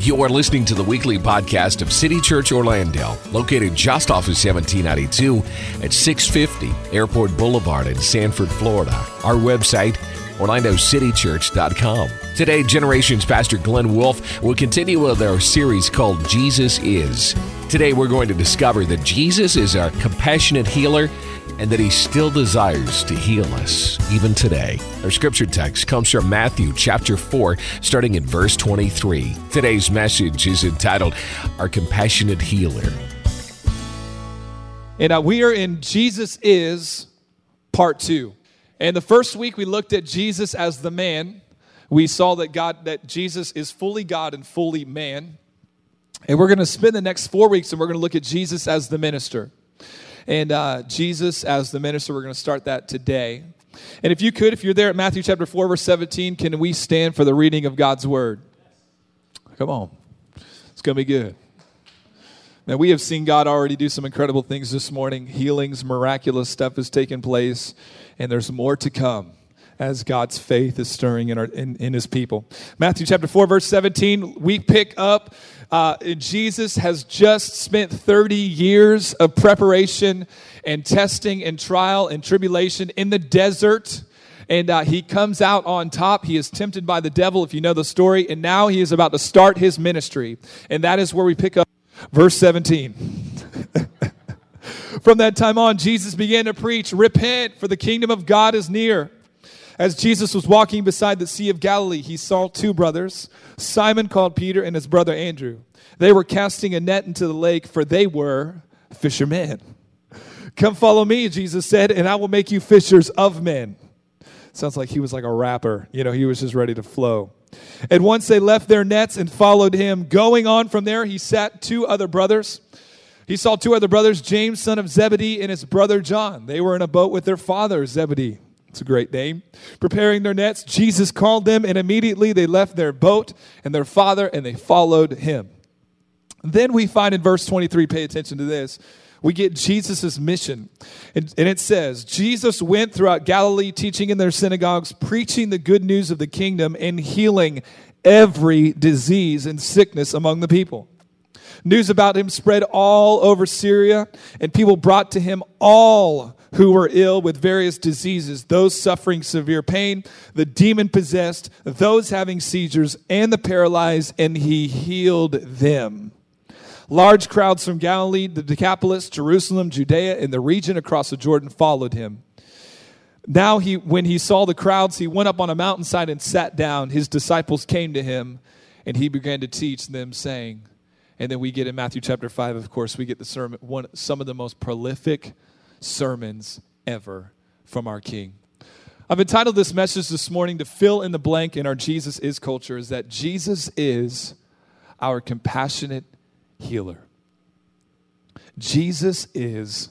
You are listening to the weekly podcast of City Church Orlando, located just off of 1792 at 650 Airport Boulevard in Sanford, Florida. Our website, orlandocitychurch.com. Today, Generations Pastor Glenn Wolf will continue with our series called Jesus Is. Today, we're going to discover that Jesus is our compassionate healer and that he still desires to heal us even today. Our scripture text comes from Matthew chapter 4, starting in verse 23. Today's message is entitled Our Compassionate Healer. And uh, we are in Jesus is part two. And the first week we looked at Jesus as the man. We saw that God, that Jesus is fully God and fully man. And we're going to spend the next four weeks and we're going to look at Jesus as the minister. And uh, Jesus as the minister, we're going to start that today. And if you could, if you're there at Matthew chapter 4, verse 17, can we stand for the reading of God's word? Come on. It's going to be good. Now, we have seen God already do some incredible things this morning. Healings, miraculous stuff has taken place, and there's more to come as God's faith is stirring in, our, in, in his people. Matthew chapter 4, verse 17, we pick up. Uh, Jesus has just spent 30 years of preparation and testing and trial and tribulation in the desert. And uh, he comes out on top. He is tempted by the devil, if you know the story. And now he is about to start his ministry. And that is where we pick up verse 17. From that time on, Jesus began to preach, Repent, for the kingdom of God is near. As Jesus was walking beside the Sea of Galilee, he saw two brothers, Simon called Peter and his brother Andrew. They were casting a net into the lake, for they were fishermen. Come follow me, Jesus said, and I will make you fishers of men. Sounds like he was like a rapper. You know, he was just ready to flow. And once they left their nets and followed him, going on from there, he sat two other brothers. He saw two other brothers, James, son of Zebedee, and his brother John. They were in a boat with their father, Zebedee. It's a great name. Preparing their nets, Jesus called them, and immediately they left their boat and their father, and they followed him. Then we find in verse 23, pay attention to this, we get Jesus' mission. And, and, it says, Jesus went throughout Galilee, teaching in their synagogues, preaching the good news of the kingdom, and healing every disease and sickness among the people. News about him spread all over Syria, and people brought to him all who were ill with various diseases, those suffering severe pain, the demon possessed, those having seizures, and the paralyzed, and he healed them. Large crowds from Galilee, the Decapolis, Jerusalem, Judea, and the region across the Jordan followed him. Now, he, when he saw the crowds, he went up on a mountainside and sat down. His disciples came to him, and he began to teach them, saying, and then we get in Matthew chapter 5, of course, we get the sermon, one, some of the most prolific sermons ever from our King. I've entitled this message this morning to fill in the blank in our Jesus is culture is that Jesus is our compassionate healer. Jesus is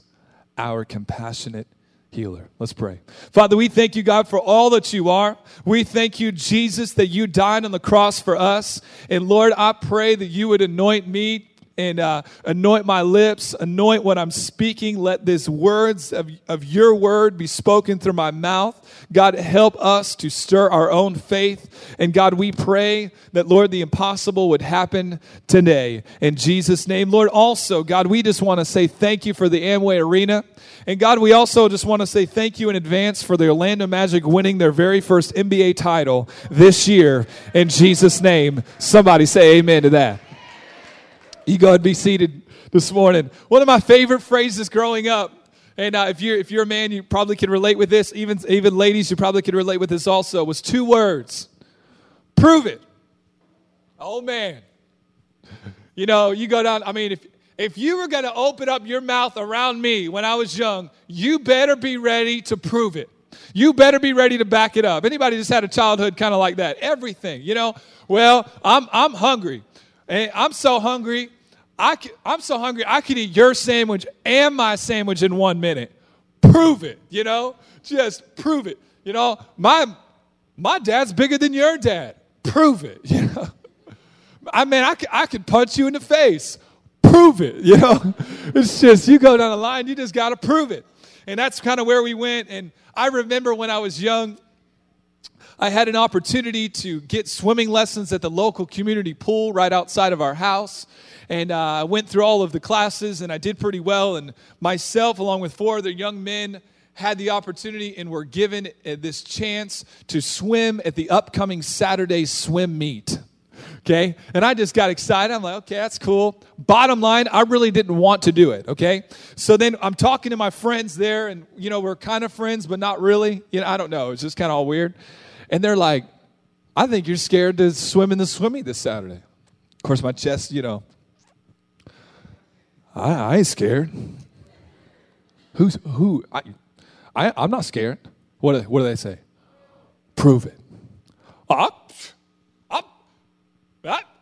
our compassionate healer. Let's pray. Father, we thank you, God, for all that you are. We thank you, Jesus, that you died on the cross for us. And Lord, I pray that you would anoint me and uh, anoint my lips, anoint what I'm speaking. Let these words of, of your word be spoken through my mouth. God, help us to stir our own faith. And God, we pray that, Lord, the impossible would happen today. In Jesus' name, Lord, also, God, we just want to say thank you for the Amway Arena. And God, we also just want to say thank you in advance for the Orlando Magic winning their very first NBA title this year. In Jesus' name, somebody say amen to that. You go and be seated this morning. One of my favorite phrases growing up, and uh, if you're if you're a man, you probably can relate with this. Even even ladies, you probably can relate with this also. Was two words: prove it. Oh man, you know you go down. I mean, if if you were going to open up your mouth around me when I was young, you better be ready to prove it. You better be ready to back it up. Anybody just had a childhood kind of like that? Everything, you know. Well, I'm I'm hungry, and I'm so hungry. I can, I'm so hungry, I could eat your sandwich and my sandwich in one minute. Prove it, you know? Just prove it. You know, my, my dad's bigger than your dad. Prove it, you know? I mean, I could, I could punch you in the face. Prove it, you know? It's just, you go down the line, you just got to prove it. And that's kind of where we went. And I remember when I was young, I had an opportunity to get swimming lessons at the local community pool right outside of our house. And uh, I went through all of the classes and I did pretty well. And myself, along with four other young men, had the opportunity and were given uh, this chance to swim at the upcoming Saturday swim meet. Okay, and I just got excited. I'm like, okay, that's cool. Bottom line, I really didn't want to do it. Okay, so then I'm talking to my friends there, and you know, we're kind of friends, but not really. You know, I don't know. It's just kind of all weird. And they're like, I think you're scared to swim in the swimming this Saturday. Of course, my chest, you know, I, I ain't scared. Who's who? I, I, I'm not scared. What what do they say? Prove it. Up, up.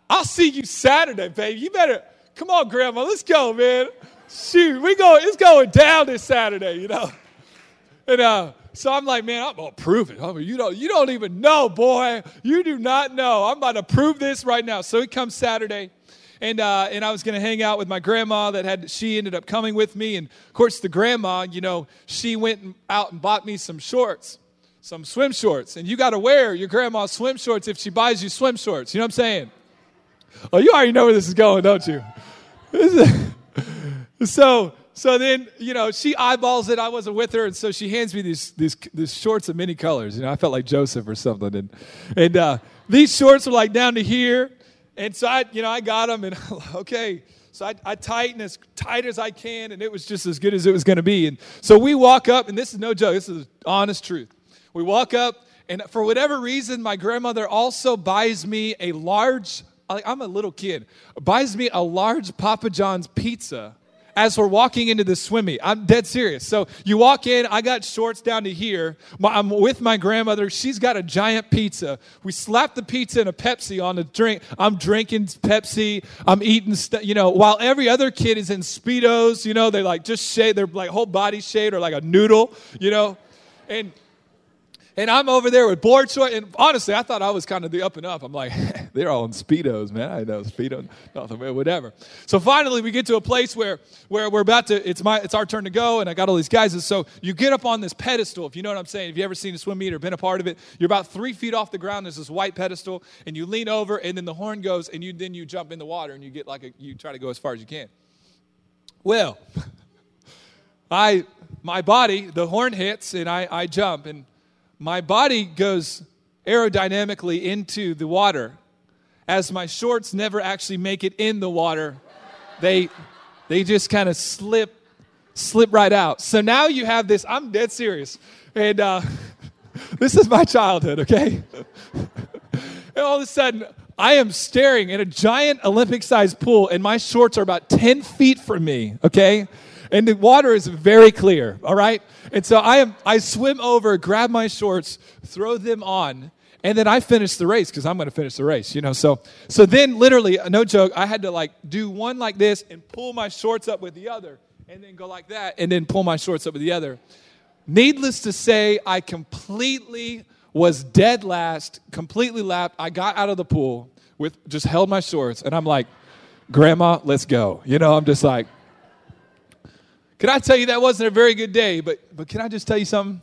I'll see you Saturday, baby. You better come on, Grandma. Let's go, man. Shoot, we go. It's going down this Saturday, you know. And uh, so I'm like, man, I'm gonna prove it. You don't, you don't even know, boy. You do not know. I'm about to prove this right now. So it comes Saturday and uh, and I was to hang out with my grandma that had she ended up coming with me, and of course the grandma, you know, she went out and bought me some shorts, some swim shorts, and you got to wear your grandma's swim shorts if she buys you swim shorts. You know what I'm saying? Oh, you already know where this is going, don't you? so so then you know she eyeballs it. I wasn't with her, and so she hands me these these these shorts of many colors. You know, I felt like Joseph or something, and and uh, these shorts were like down to here and so I, you know, I got them and okay. So I, I tighten as tight as I can, and it was just as good as it was going to be. And so we walk up, and this is no joke. This is honest truth. We walk up, and for whatever reason, my grandmother also buys me a large. I'm a little kid. Buys me a large Papa John's pizza as we're walking into the swimming. I'm dead serious. So you walk in, I got shorts down to here. I'm with my grandmother. She's got a giant pizza. We slap the pizza and a Pepsi on the drink. I'm drinking Pepsi. I'm eating, you know, while every other kid is in Speedos, you know, they like just shade, their like whole body shade or like a noodle, you know. And and I'm over there with board shorts. And honestly, I thought I was kind of the up and up. I'm like, they're all in Speedos, man. I know Speedo, nothing, whatever. So finally, we get to a place where, where we're about to, it's, my, it's our turn to go, and I got all these guys. And so you get up on this pedestal, if you know what I'm saying. If you ever seen a swim meet or been a part of it, you're about three feet off the ground. There's this white pedestal, and you lean over, and then the horn goes, and you then you jump in the water, and you get like a, you try to go as far as you can. Well, I, my body, the horn hits, and I, I jump, and my body goes aerodynamically into the water. As my shorts never actually make it in the water they they just kind of slip slip right out. So now you have this i'm dead serious. And uh, this is my childhood okay? And all of a sudden i am staring at a giant olympic sized pool and my shorts are about 10 feet from me okay? And the water is very clear, all right? And so I am I swim over, grab my shorts, throw them on, and then I finish the race because I'm going to finish the race, you know. So so then literally, no joke, I had to like do one like this and pull my shorts up with the other, and then go like that, and then pull my shorts up with the other. Needless to say, I completely was dead last, completely lapped. I got out of the pool with just held my shorts, and I'm like, Grandma, let's go. You know, I'm just like, can I tell you that wasn't a very good day? But, but can I just tell you something?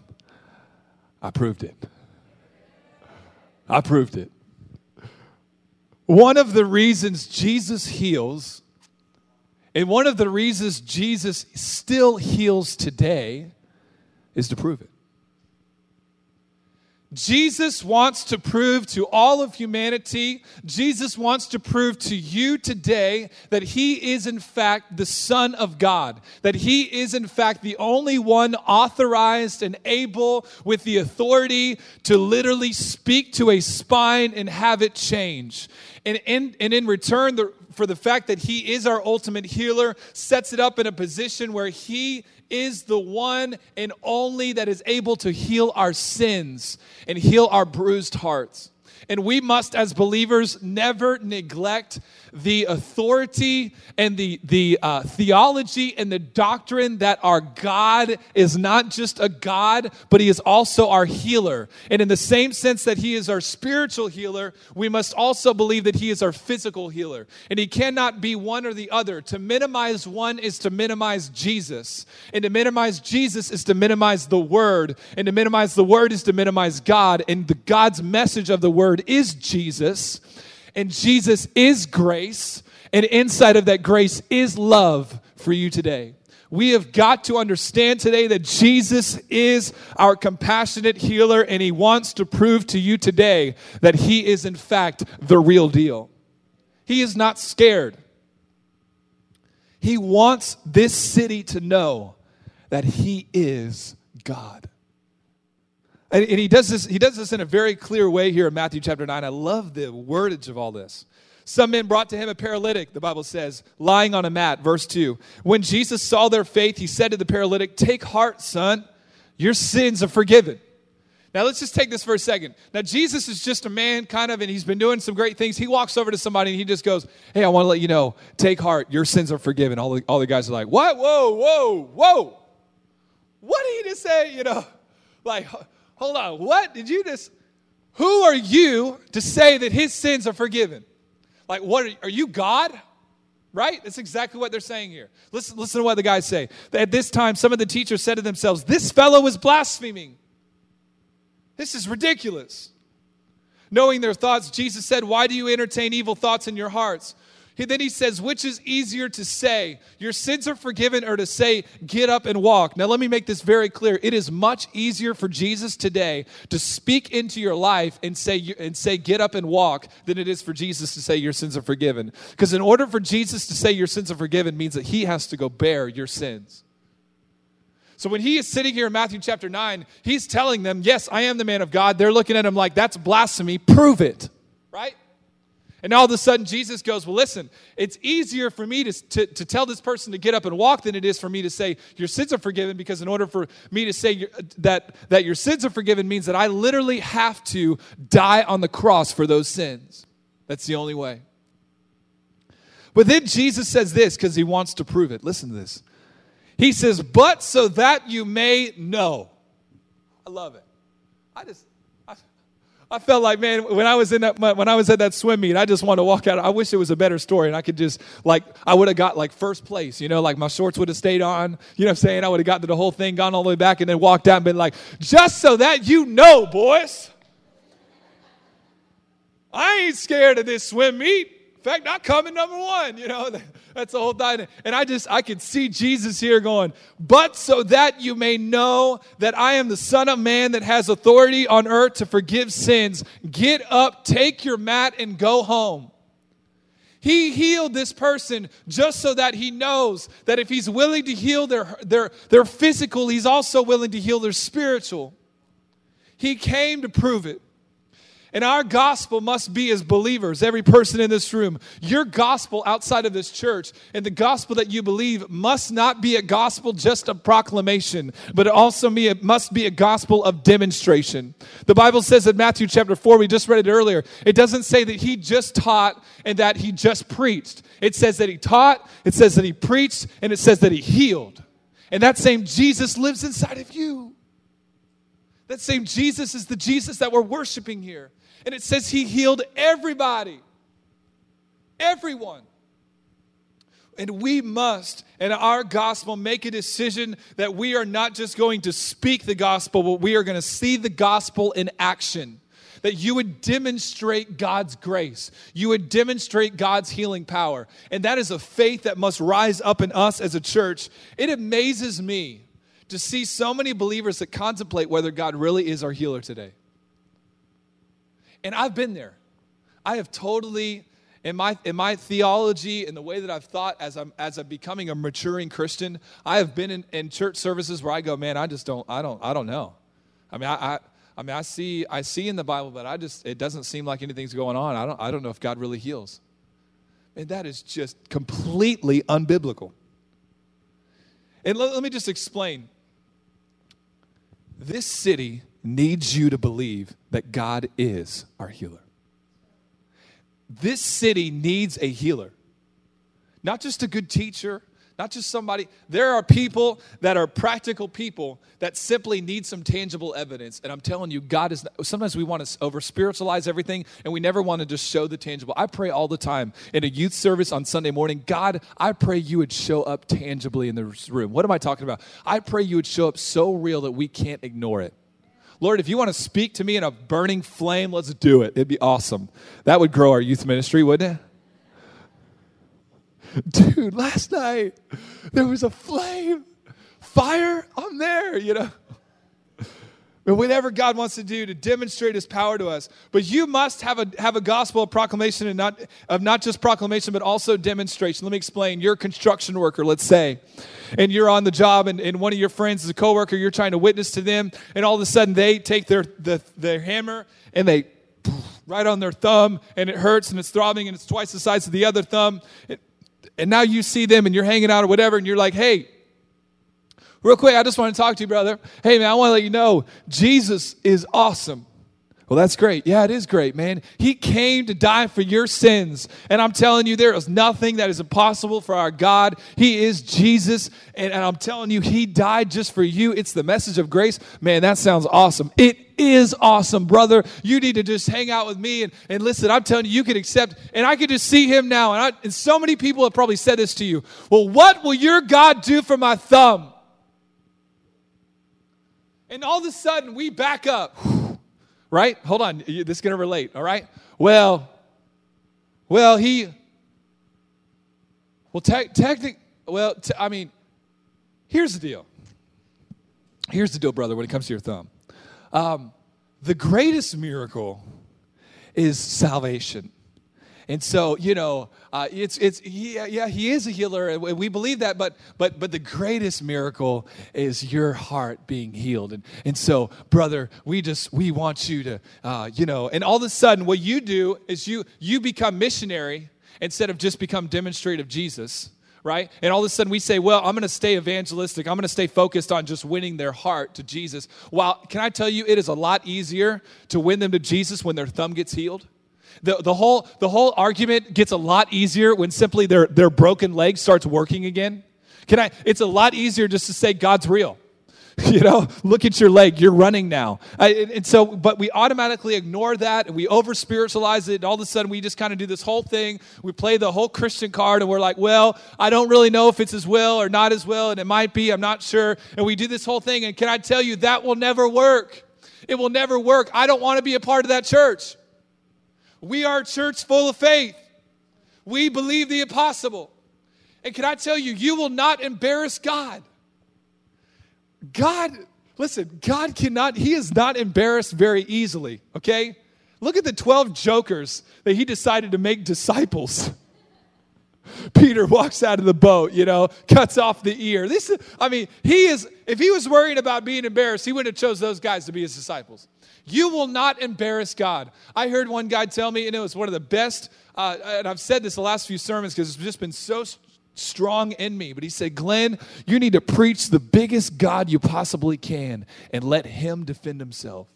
I proved it. I proved it. One of the reasons Jesus heals, and one of the reasons Jesus still heals today, is to prove it. Jesus wants to prove to all of humanity, Jesus wants to prove to you today that He is, in fact, the Son of God, that He is, in fact, the only one authorized and able with the authority to literally speak to a spine and have it change. And in, and in return, the, for the fact that He is our ultimate healer, sets it up in a position where He is the one and only that is able to heal our sins and heal our bruised hearts. And we must, as believers, never neglect the authority and the, the uh, theology and the doctrine that our God is not just a God, but He is also our healer. And in the same sense that He is our spiritual healer, we must also believe that He is our physical healer. And He cannot be one or the other. To minimize one is to minimize Jesus. And to minimize Jesus is to minimize the Word. And to minimize the Word is to minimize God. And the God's message of the Word is Jesus and Jesus is grace, and inside of that grace is love for you today. We have got to understand today that Jesus is our compassionate healer, and He wants to prove to you today that He is, in fact, the real deal. He is not scared. He wants this city to know that He is God. And, and, he does this, he does this in a very clear way here in Matthew chapter 9. I love the wordage of all this. Some men brought to him a paralytic, the Bible says, lying on a mat. Verse 2. When Jesus saw their faith, he said to the paralytic, Take heart, son, your sins are forgiven. Now let's just take this for a second. Now Jesus is just a man, kind of, and he's been doing some great things. He walks over to somebody and he just goes, Hey, I want to let you know, take heart, your sins are forgiven. All the, all the guys are like, What? Whoa, whoa, whoa. What did he just say? You know, like, hold on, what did you just, who are you to say that his sins are forgiven? Like, what are, you God? Right? That's exactly what they're saying here. Listen, listen to what the guys say. At this time, some of the teachers said to themselves, This fellow is blaspheming. This is ridiculous. Knowing their thoughts, Jesus said, Why do you entertain evil thoughts in your hearts? He, then he says, which is easier to say, your sins are forgiven, or to say, get up and walk? Now, let me make this very clear. It is much easier for Jesus today to speak into your life and say, and say, get up and walk, than it is for Jesus to say, your sins are forgiven. Because in order for Jesus to say, your sins are forgiven, means that he has to go bear your sins. So when he is sitting here in Matthew chapter 9, he's telling them, Yes, I am the man of God. They're looking at him like, That's blasphemy. Prove it. Right? And all of a sudden, Jesus goes, Well, listen, it's easier for me to, to, to, tell this person to get up and walk than it is for me to say, Your sins are forgiven, because in order for me to say that, that your sins are forgiven means that I literally have to die on the cross for those sins. That's the only way. But then Jesus says this because he wants to prove it. Listen to this. He says, But so that you may know. I love it. I just, I felt like, man, when I was in that when I was at that swim meet, I just wanted to walk out. I wish it was a better story, and I could just like I would have got like first place, you know, like my shorts would have stayed on. You know, what I'm saying I would have got to the whole thing, gone all the way back, and then walked out and been like, just so that you know, boys, I ain't scared of this swim meet. In fact, I come in number one, you know. That's the whole thing. And I just, I could see Jesus here going, but so that you may know that I am the Son of Man that has authority on earth to forgive sins, get up, take your mat, and go home. He healed this person just so that he knows that if he's willing to heal their, their, their physical, he's also willing to heal their spiritual. He came to prove it. And our gospel must be as believers, every person in this room. Your gospel outside of this church and the gospel that you believe must not be a gospel just of proclamation, but it also be a, must be a gospel of demonstration. The Bible says in Matthew chapter 4, we just read it earlier, it doesn't say that he just taught and that he just preached. It says that he taught, it says that he preached, and it says that he healed. And that same Jesus lives inside of you. That same Jesus is the Jesus that we're worshiping here. And it says he healed everybody. Everyone. And we must, in our gospel, make a decision that we are not just going to speak the gospel, but we are going to see the gospel in action. That you would demonstrate God's grace. You would demonstrate God's healing power. And that is a faith that must rise up in us as a church. It amazes me to see so many believers that contemplate whether God really is our healer today. And I've been there. I have totally, in my, in my theology, in the way that I've thought as I'm, as I'm becoming a maturing Christian, I have been in, in church services where I go, man, I just don't, I don't, I don't know. I mean, I, I, I mean, I see, I see in the Bible, but I just, it doesn't seem like anything's going on. I don't, I don't know if God really heals. And that is just completely unbiblical. And let, let me just explain. This city needs you to believe that God is our healer. this city needs a healer. Not just a good teacher, not just somebody. There are people that are practical people that simply need some tangible evidence. And I'm telling you, God is, sometimes we want to over spiritualize everything and we never want to just show the tangible. I pray all the time in a youth service on Sunday morning, God, I pray you would show up tangibly in this room. What am I talking about? I pray you would show up so real that we can't ignore it. Lord, if you want to speak to me in a burning flame, let's do it. It'd be awesome. That would grow our youth ministry, wouldn't it? Dude, last night there was a flame, fire, I'm there, you know. Whatever God wants to do to demonstrate his power to us. But you must have a, have a gospel of proclamation and not, of not just proclamation, but also demonstration. Let me explain. You're a construction worker, let's say and you're on the job and, and one of your friends is a coworker, you're trying to witness to them, and all of a sudden they take their, the, their hammer and they right on their thumb and it hurts and it's throbbing and it's twice the size of the other thumb. And now you see them and you're hanging out or whatever and you're like, hey, real quick, I just want to talk to you, brother. Hey, man, I want to let you know Jesus is awesome. Well, that's great. Yeah, it is great, man. He came to die for your sins. And I'm telling you, there is nothing that is impossible for our God. He is Jesus. And, and, I'm telling you, He died just for you. It's the message of grace. Man, that sounds awesome. It is awesome, brother. You need to just hang out with me and, and listen. I'm telling you, you can accept. And I can just see Him now. And, I, and so many people have probably said this to you. Well, what will your God do for my thumb? And all of a sudden, we back up right? Hold on, this is going to relate, all right? Well, well, he, well, te- technically, well, I mean, here's the deal. Here's the deal, brother, when it comes to your thumb. Um, the greatest miracle is salvation. And so, you know, uh, it's, it's, yeah, yeah, he is a healer, and we believe that, but, but, but the greatest miracle is your heart being healed. And, and so, brother, we just, we want you to, uh, you know, and all of a sudden, what you do is you, you become missionary instead of just become demonstrative Jesus right? And all of a sudden we say, well, I'm going to stay evangelistic. I'm going to stay focused on just winning their heart to Jesus. Well, can I tell you, it is a lot easier to win them to Jesus when their thumb gets healed the, the, whole, the whole argument gets a lot easier when simply their, their broken leg starts working again. Can I? It's a lot easier just to say God's real. You know, look at your leg, you're running now. I, and so, but we automatically ignore that and we over spiritualize it. And all of a sudden, we just kind of do this whole thing. We play the whole Christian card and we're like, well, I don't really know if it's His will or not His will, and it might be, I'm not sure. And we do this whole thing. And can I tell you, that will never work? It will never work. I don't want to be a part of that church. We are a church full of faith. We believe the impossible. And can I tell you, you will not embarrass God. God, listen, God cannot, He is not embarrassed very easily, okay? Look at the 12 jokers that He decided to make disciples. Peter walks out of the boat, you know, cuts off the ear. This is, I mean, he is, if he was worried about being embarrassed, he wouldn't have chose those guys to be his disciples. You will not embarrass God. I heard one guy tell me, and it was one of the best, uh, and I've said this the last few sermons because it's just been so strong in me. But he said, Glenn, you need to preach the biggest God you possibly can and let him defend himself.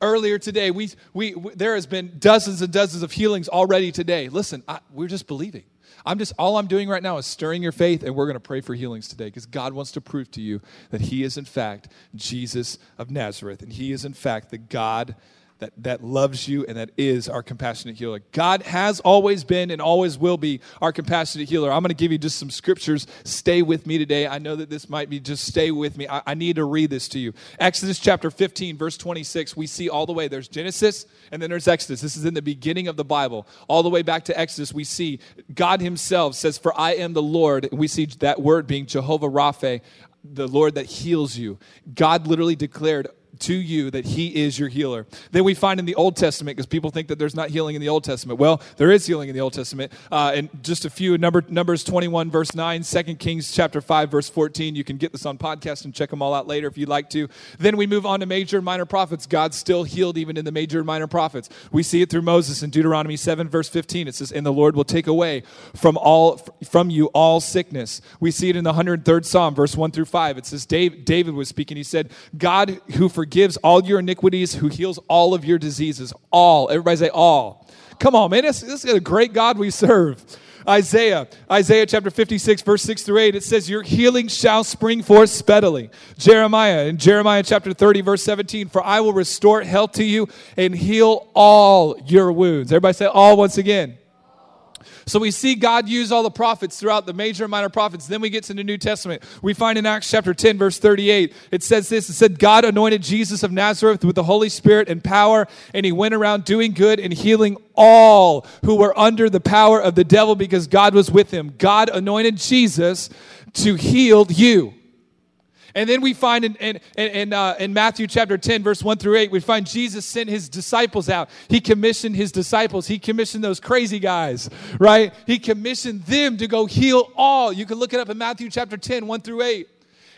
Earlier today, we, we, we there has been dozens and dozens of healings already today. Listen, I, we're just believing. I'm just, all I'm doing right now is stirring your faith, and we're going to pray for healings today because God wants to prove to you that He is, in fact, Jesus of Nazareth, and He is, in fact, the God that, that loves you and that is our compassionate healer. God has always been and always will be our compassionate healer. I'm going to give you just some scriptures. Stay with me today. I know that this might be just stay with me. I, I need to read this to you. Exodus chapter 15, verse 26, we see all the way. There's Genesis and then there's Exodus. This is in the beginning of the Bible. All the way back to Exodus, we see God Himself says, For I am the Lord. We see that word being Jehovah Rapha, the Lord that heals you. God literally declared to you that he is your healer. Then we find in the Old Testament, because people think that there's not healing in the Old Testament. Well, there is healing in the Old Testament. Uh, and just a few, number, Numbers 21, verse 9, 2 Kings chapter 5, verse 14. You can get this on podcast and check them all out later if you'd like to. Then we move on to major and minor prophets. God still healed even in the major and minor prophets. We see it through Moses in Deuteronomy 7, verse 15. It says, And the Lord will take away from all from you all sickness. We see it in the 103rd Psalm, verse 1 through 5. It says, David, David was speaking. He said, God who forgives forgives all your iniquities, who heals all of your diseases. All. Everybody say all. Come on, man. This, this is a great God we serve. Isaiah, Isaiah chapter 56, verse 6 through 8, it says, Your healing shall spring forth speedily. Jeremiah, in Jeremiah chapter 30, verse 17, For I will restore health to you and heal all your wounds. Everybody say all once again. So we see God use all the prophets throughout the major and minor prophets. Then we get to the New Testament. We find in Acts chapter 10, verse 38, it says this it said, God anointed Jesus of Nazareth with the Holy Spirit and power, and he went around doing good and healing all who were under the power of the devil because God was with him. God anointed Jesus to heal you. And then we find in, in, in, uh, in, Matthew chapter 10, verse 1 through 8, we find Jesus sent his disciples out. He commissioned his disciples. He commissioned those crazy guys, right? He commissioned them to go heal all. You can look it up in Matthew chapter 10, 1 through 8.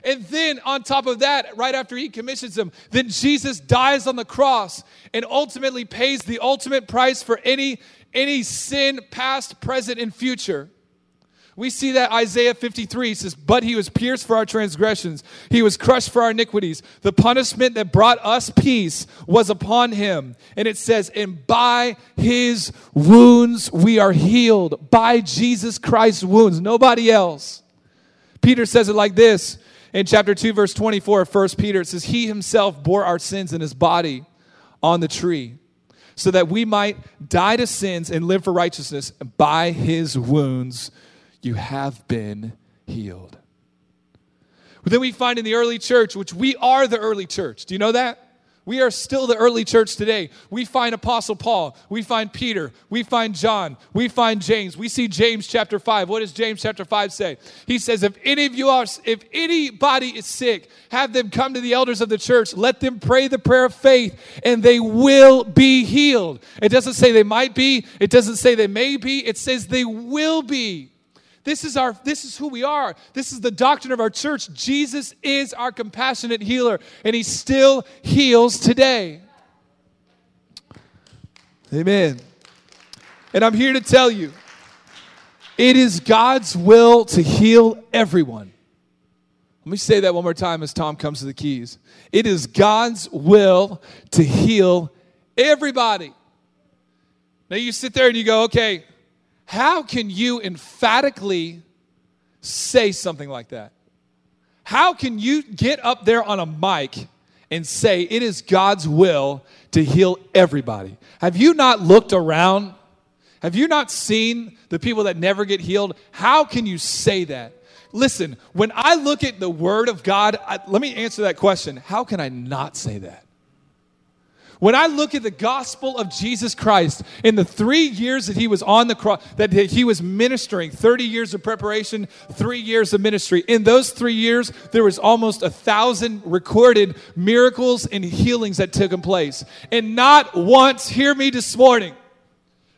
And then on top of that, right after he commissions them, then Jesus dies on the cross and ultimately pays the ultimate price for any, any sin, past, present, and future. We see that Isaiah 53 says, But he was pierced for our transgressions, he was crushed for our iniquities. The punishment that brought us peace was upon him. And it says, And by his wounds we are healed. By Jesus Christ's wounds, nobody else. Peter says it like this in chapter 2, verse 24 of 1 Peter. It says, He himself bore our sins in his body on the tree so that we might die to sins and live for righteousness. By his wounds you have been healed. But then we find in the early church, which we are the early church. Do you know that? We are still the early church today. We find Apostle Paul, we find Peter, we find John, we find James. We see James chapter 5. What does James chapter 5 say? He says, If any of you are, if anybody is sick, have them come to the elders of the church, let them pray the prayer of faith, and they will be healed. It doesn't say they might be, it doesn't say they may be, it says they will be. This is our this is who we are. This is the doctrine of our church. Jesus is our compassionate healer and he still heals today. Amen. And I'm here to tell you it is God's will to heal everyone. Let me say that one more time as Tom comes to the keys. It is God's will to heal everybody. Now you sit there and you go, okay, how can you emphatically say something like that? How can you get up there on a mic and say it is God's will to heal everybody? Have you not looked around? Have you not seen the people that never get healed? How can you say that? Listen, when I look at the Word of God, I, let me answer that question. How can I not say that? When I look at the gospel of Jesus Christ in the three years that he was on the cross, that he was ministering, 30 years of preparation, three years of ministry. In those three years, there was almost a thousand recorded miracles and healings that took place. And not once, hear me this morning,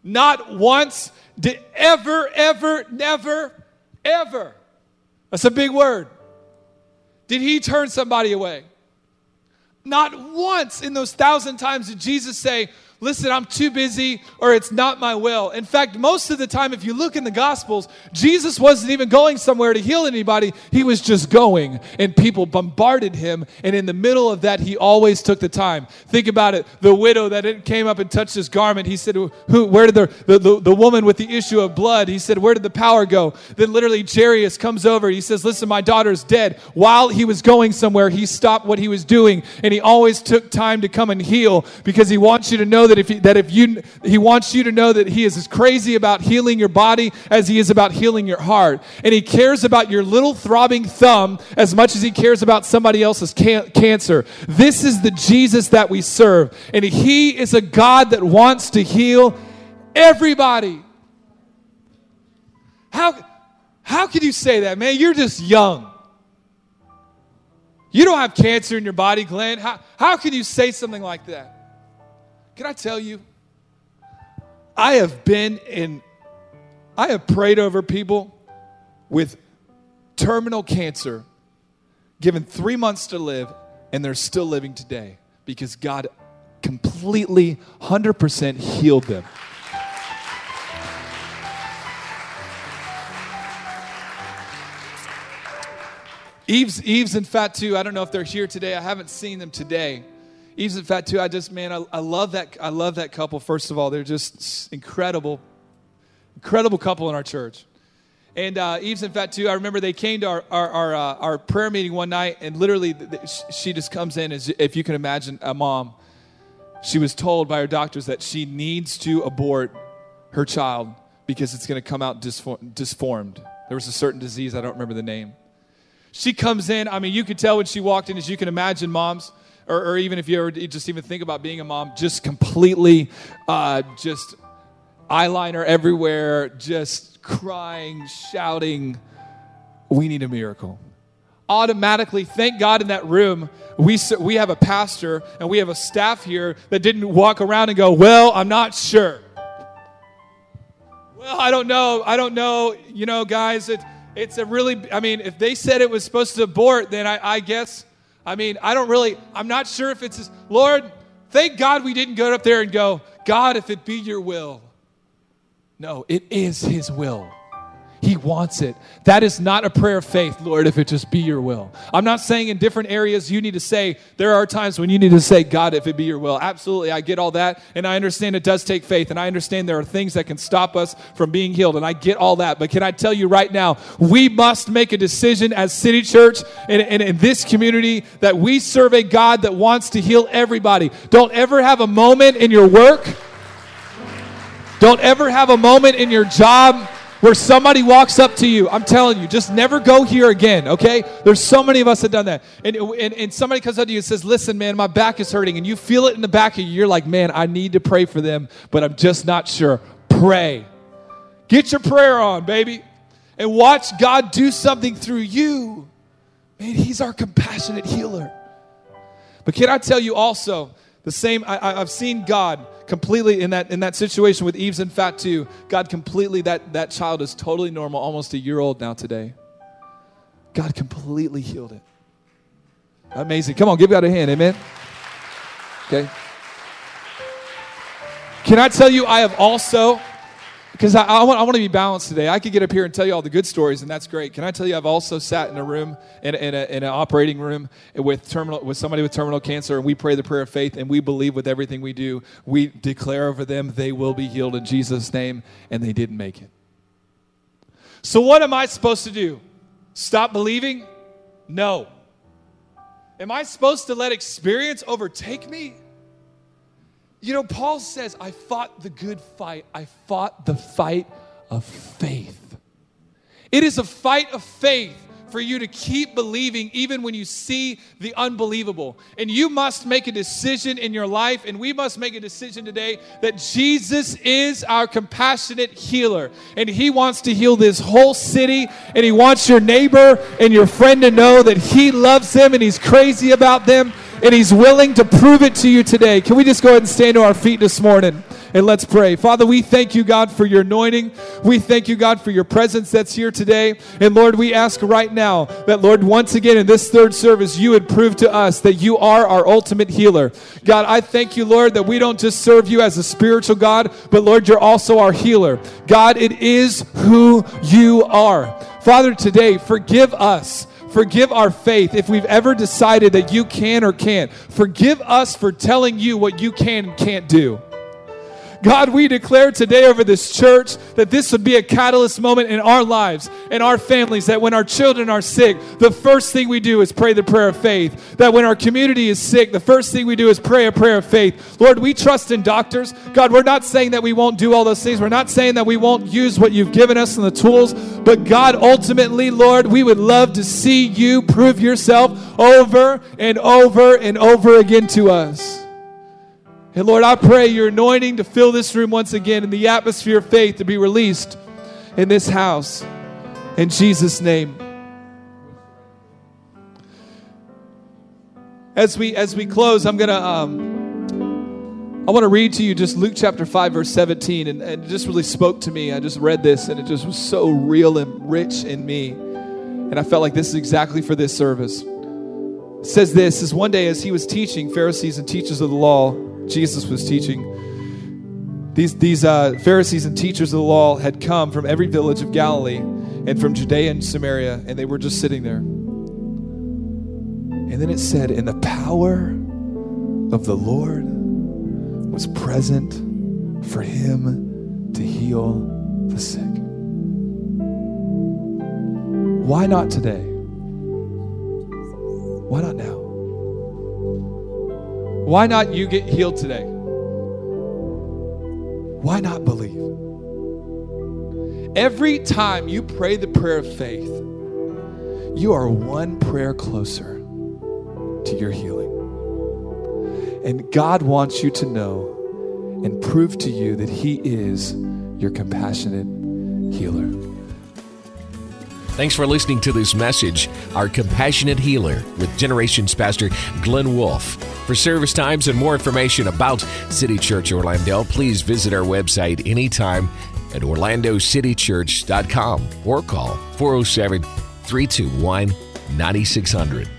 not once did ever, ever, never, ever, that's a big word, did he turn somebody away. Not once in those thousand times did Jesus say, listen, I'm too busy or it's not my will. In fact, most of the time, if you look in the Gospels, Jesus wasn't even going somewhere to heal anybody. He was just going, and people bombarded him. And in the middle of that, he always took the time. Think about it the widow that came up and touched his garment, he said, Who, Where did the, the, the, the woman with the issue of blood, he said, Where did the power go? Then literally, Jairus comes over. He says, Listen, my daughter's dead. While he was going somewhere, he stopped what he was doing, and he always took time to come and heal because he wants you to know that if he, that if you he wants you to know that he is as crazy about healing your body as he is about healing your heart. And he cares about your little throbbing thumb as much as he cares about somebody else's can- cancer. This is the jesus that we serve. And he is a god that wants to heal everybody. How how can you say that man? You're just young. You don't have cancer in your body, Glenn. How, how can you say something like that? Can I tell you? I have been in, I have prayed over people with terminal cancer, given three months to live, and they're still living today because God completely, 100% healed them. Eve's, Eve's and Fat too. I don't know if they're here today. I haven't seen them today. Eves and too. I just, man, I, I love that. I love that couple. First of all, they're just incredible, incredible couple in our church. And uh, Eves and too. I remember they came to our our our, uh, our prayer meeting one night, and literally, she just comes in as if you can imagine a mom. She was told by her doctors that she needs to abort her child because it's going to come out disformed. There was a certain disease, I don't remember the name. She comes in, I mean, you could tell when she walked in, as you can imagine, moms, or, or even if you ever just even think about being a mom, just completely, uh, just eyeliner everywhere, just crying, shouting, we need a miracle. Automatically, thank God in that room, we, we have a pastor and we have a staff here that didn't walk around and go, Well, I'm not sure. Well, I don't know. I don't know. You know, guys, it, it's a really, I mean, if they said it was supposed to abort, then I, I guess, I mean, I don't really, I'm not sure if it's, Lord, thank God we didn't go up there and go, God, if it be your will. No, it is his will. He wants it. That is not a prayer of faith, Lord, if it just be your will. I'm not saying in different areas you need to say, there are times when you need to say, God, if it be your will. Absolutely, I get all that. And I understand it does take faith. And I understand there are things that can stop us from being healed. And I get all that. But can I tell you right now, we must make a decision as City Church and, in this community that we serve a God that wants to heal everybody. Don't ever have a moment in your work. Don't ever have a moment in your job where somebody walks up to you. I'm telling you, just never go here again, okay? There's so many of us that done that. And, and, and somebody comes up to you and says, Listen, man, my back is hurting. And you feel it in the back of you. You're like, Man, I need to pray for them, but I'm just not sure. Pray. Get your prayer on, baby. And watch God do something through you. Man, He's our compassionate healer. But can I tell you also, the same, I, I've seen God completely in that in that situation with Eves and too. God completely that that child is totally normal, almost a year old now today. God completely healed it. Amazing. Come on, give God a hand. Amen. Okay. Can I tell you, I have also because I, I, want, I want to be balanced today. I could get up here and tell you all the good stories, and that's great. Can I tell you, I've also sat in a room, in, in, a, in an operating room with, terminal, with somebody with terminal cancer, and we pray the prayer of faith, and we believe with everything we do, we declare over them they will be healed in Jesus' name, and they didn't make it. So, what am I supposed to do? Stop believing? No. Am I supposed to let experience overtake me? You know, Paul says, I fought the good fight. I fought the fight of faith. It is a fight of faith for you to keep believing even when you see the unbelievable. And you must make a decision in your life, and we must make a decision today that Jesus is our compassionate healer. And He wants to heal this whole city, and He wants your neighbor and your friend to know that He loves them and He's crazy about them and He's willing to prove it to you today. Can we just go ahead and stand to our feet this morning? And let's pray. Father, we thank you, God, for your anointing. We thank you, God, for your presence that's here today. And Lord, we ask right now that, Lord, once again in this third service, you would prove to us that you are our ultimate healer. God, I thank you, Lord, that we don't just serve you as a spiritual God, but Lord, you're also our healer. God, it is who you are. Father, today, forgive us Forgive our faith if we've ever decided that you can or can't. Forgive us for telling you what you can and can't do. God, we declare today over this church that this would be a catalyst moment in our lives and our families. That when our children are sick, the first thing we do is pray the prayer of faith. That when our community is sick, the first thing we do is pray a prayer of faith. Lord, we trust in doctors. God, we're not saying that we won't do all those things. We're not saying that we won't use what you've given us and the tools. But God, ultimately, Lord, we would love to see you prove yourself over and over and over again to us. And Lord, I pray your anointing to fill this room once again and the atmosphere of faith to be released in this house. In Jesus' name. As we as we close, I'm gonna um, I want to read to you just Luke chapter 5, verse 17, and, and it just really spoke to me. I just read this and it just was so real and rich in me. And I felt like this is exactly for this service. It says this is one day as he was teaching Pharisees and teachers of the law Jesus was teaching. These, these uh, Pharisees and teachers of the law had come from every village of Galilee and from Judea and Samaria, and they were just sitting there. And then it said, In the power of the Lord was present for him to heal the sick. Why not today? Why not now? Why not you get healed today? Why not believe? Every time you pray the prayer of faith, you are one prayer closer to your healing. And God wants you to know and prove to you that He is your compassionate. Thanks for listening to this message, Our Compassionate Healer, with Generations Pastor Glenn Wolf. For service times and more information about City Church Orlando, please visit our website anytime at orlandocitychurch.com or call 407 321 9600.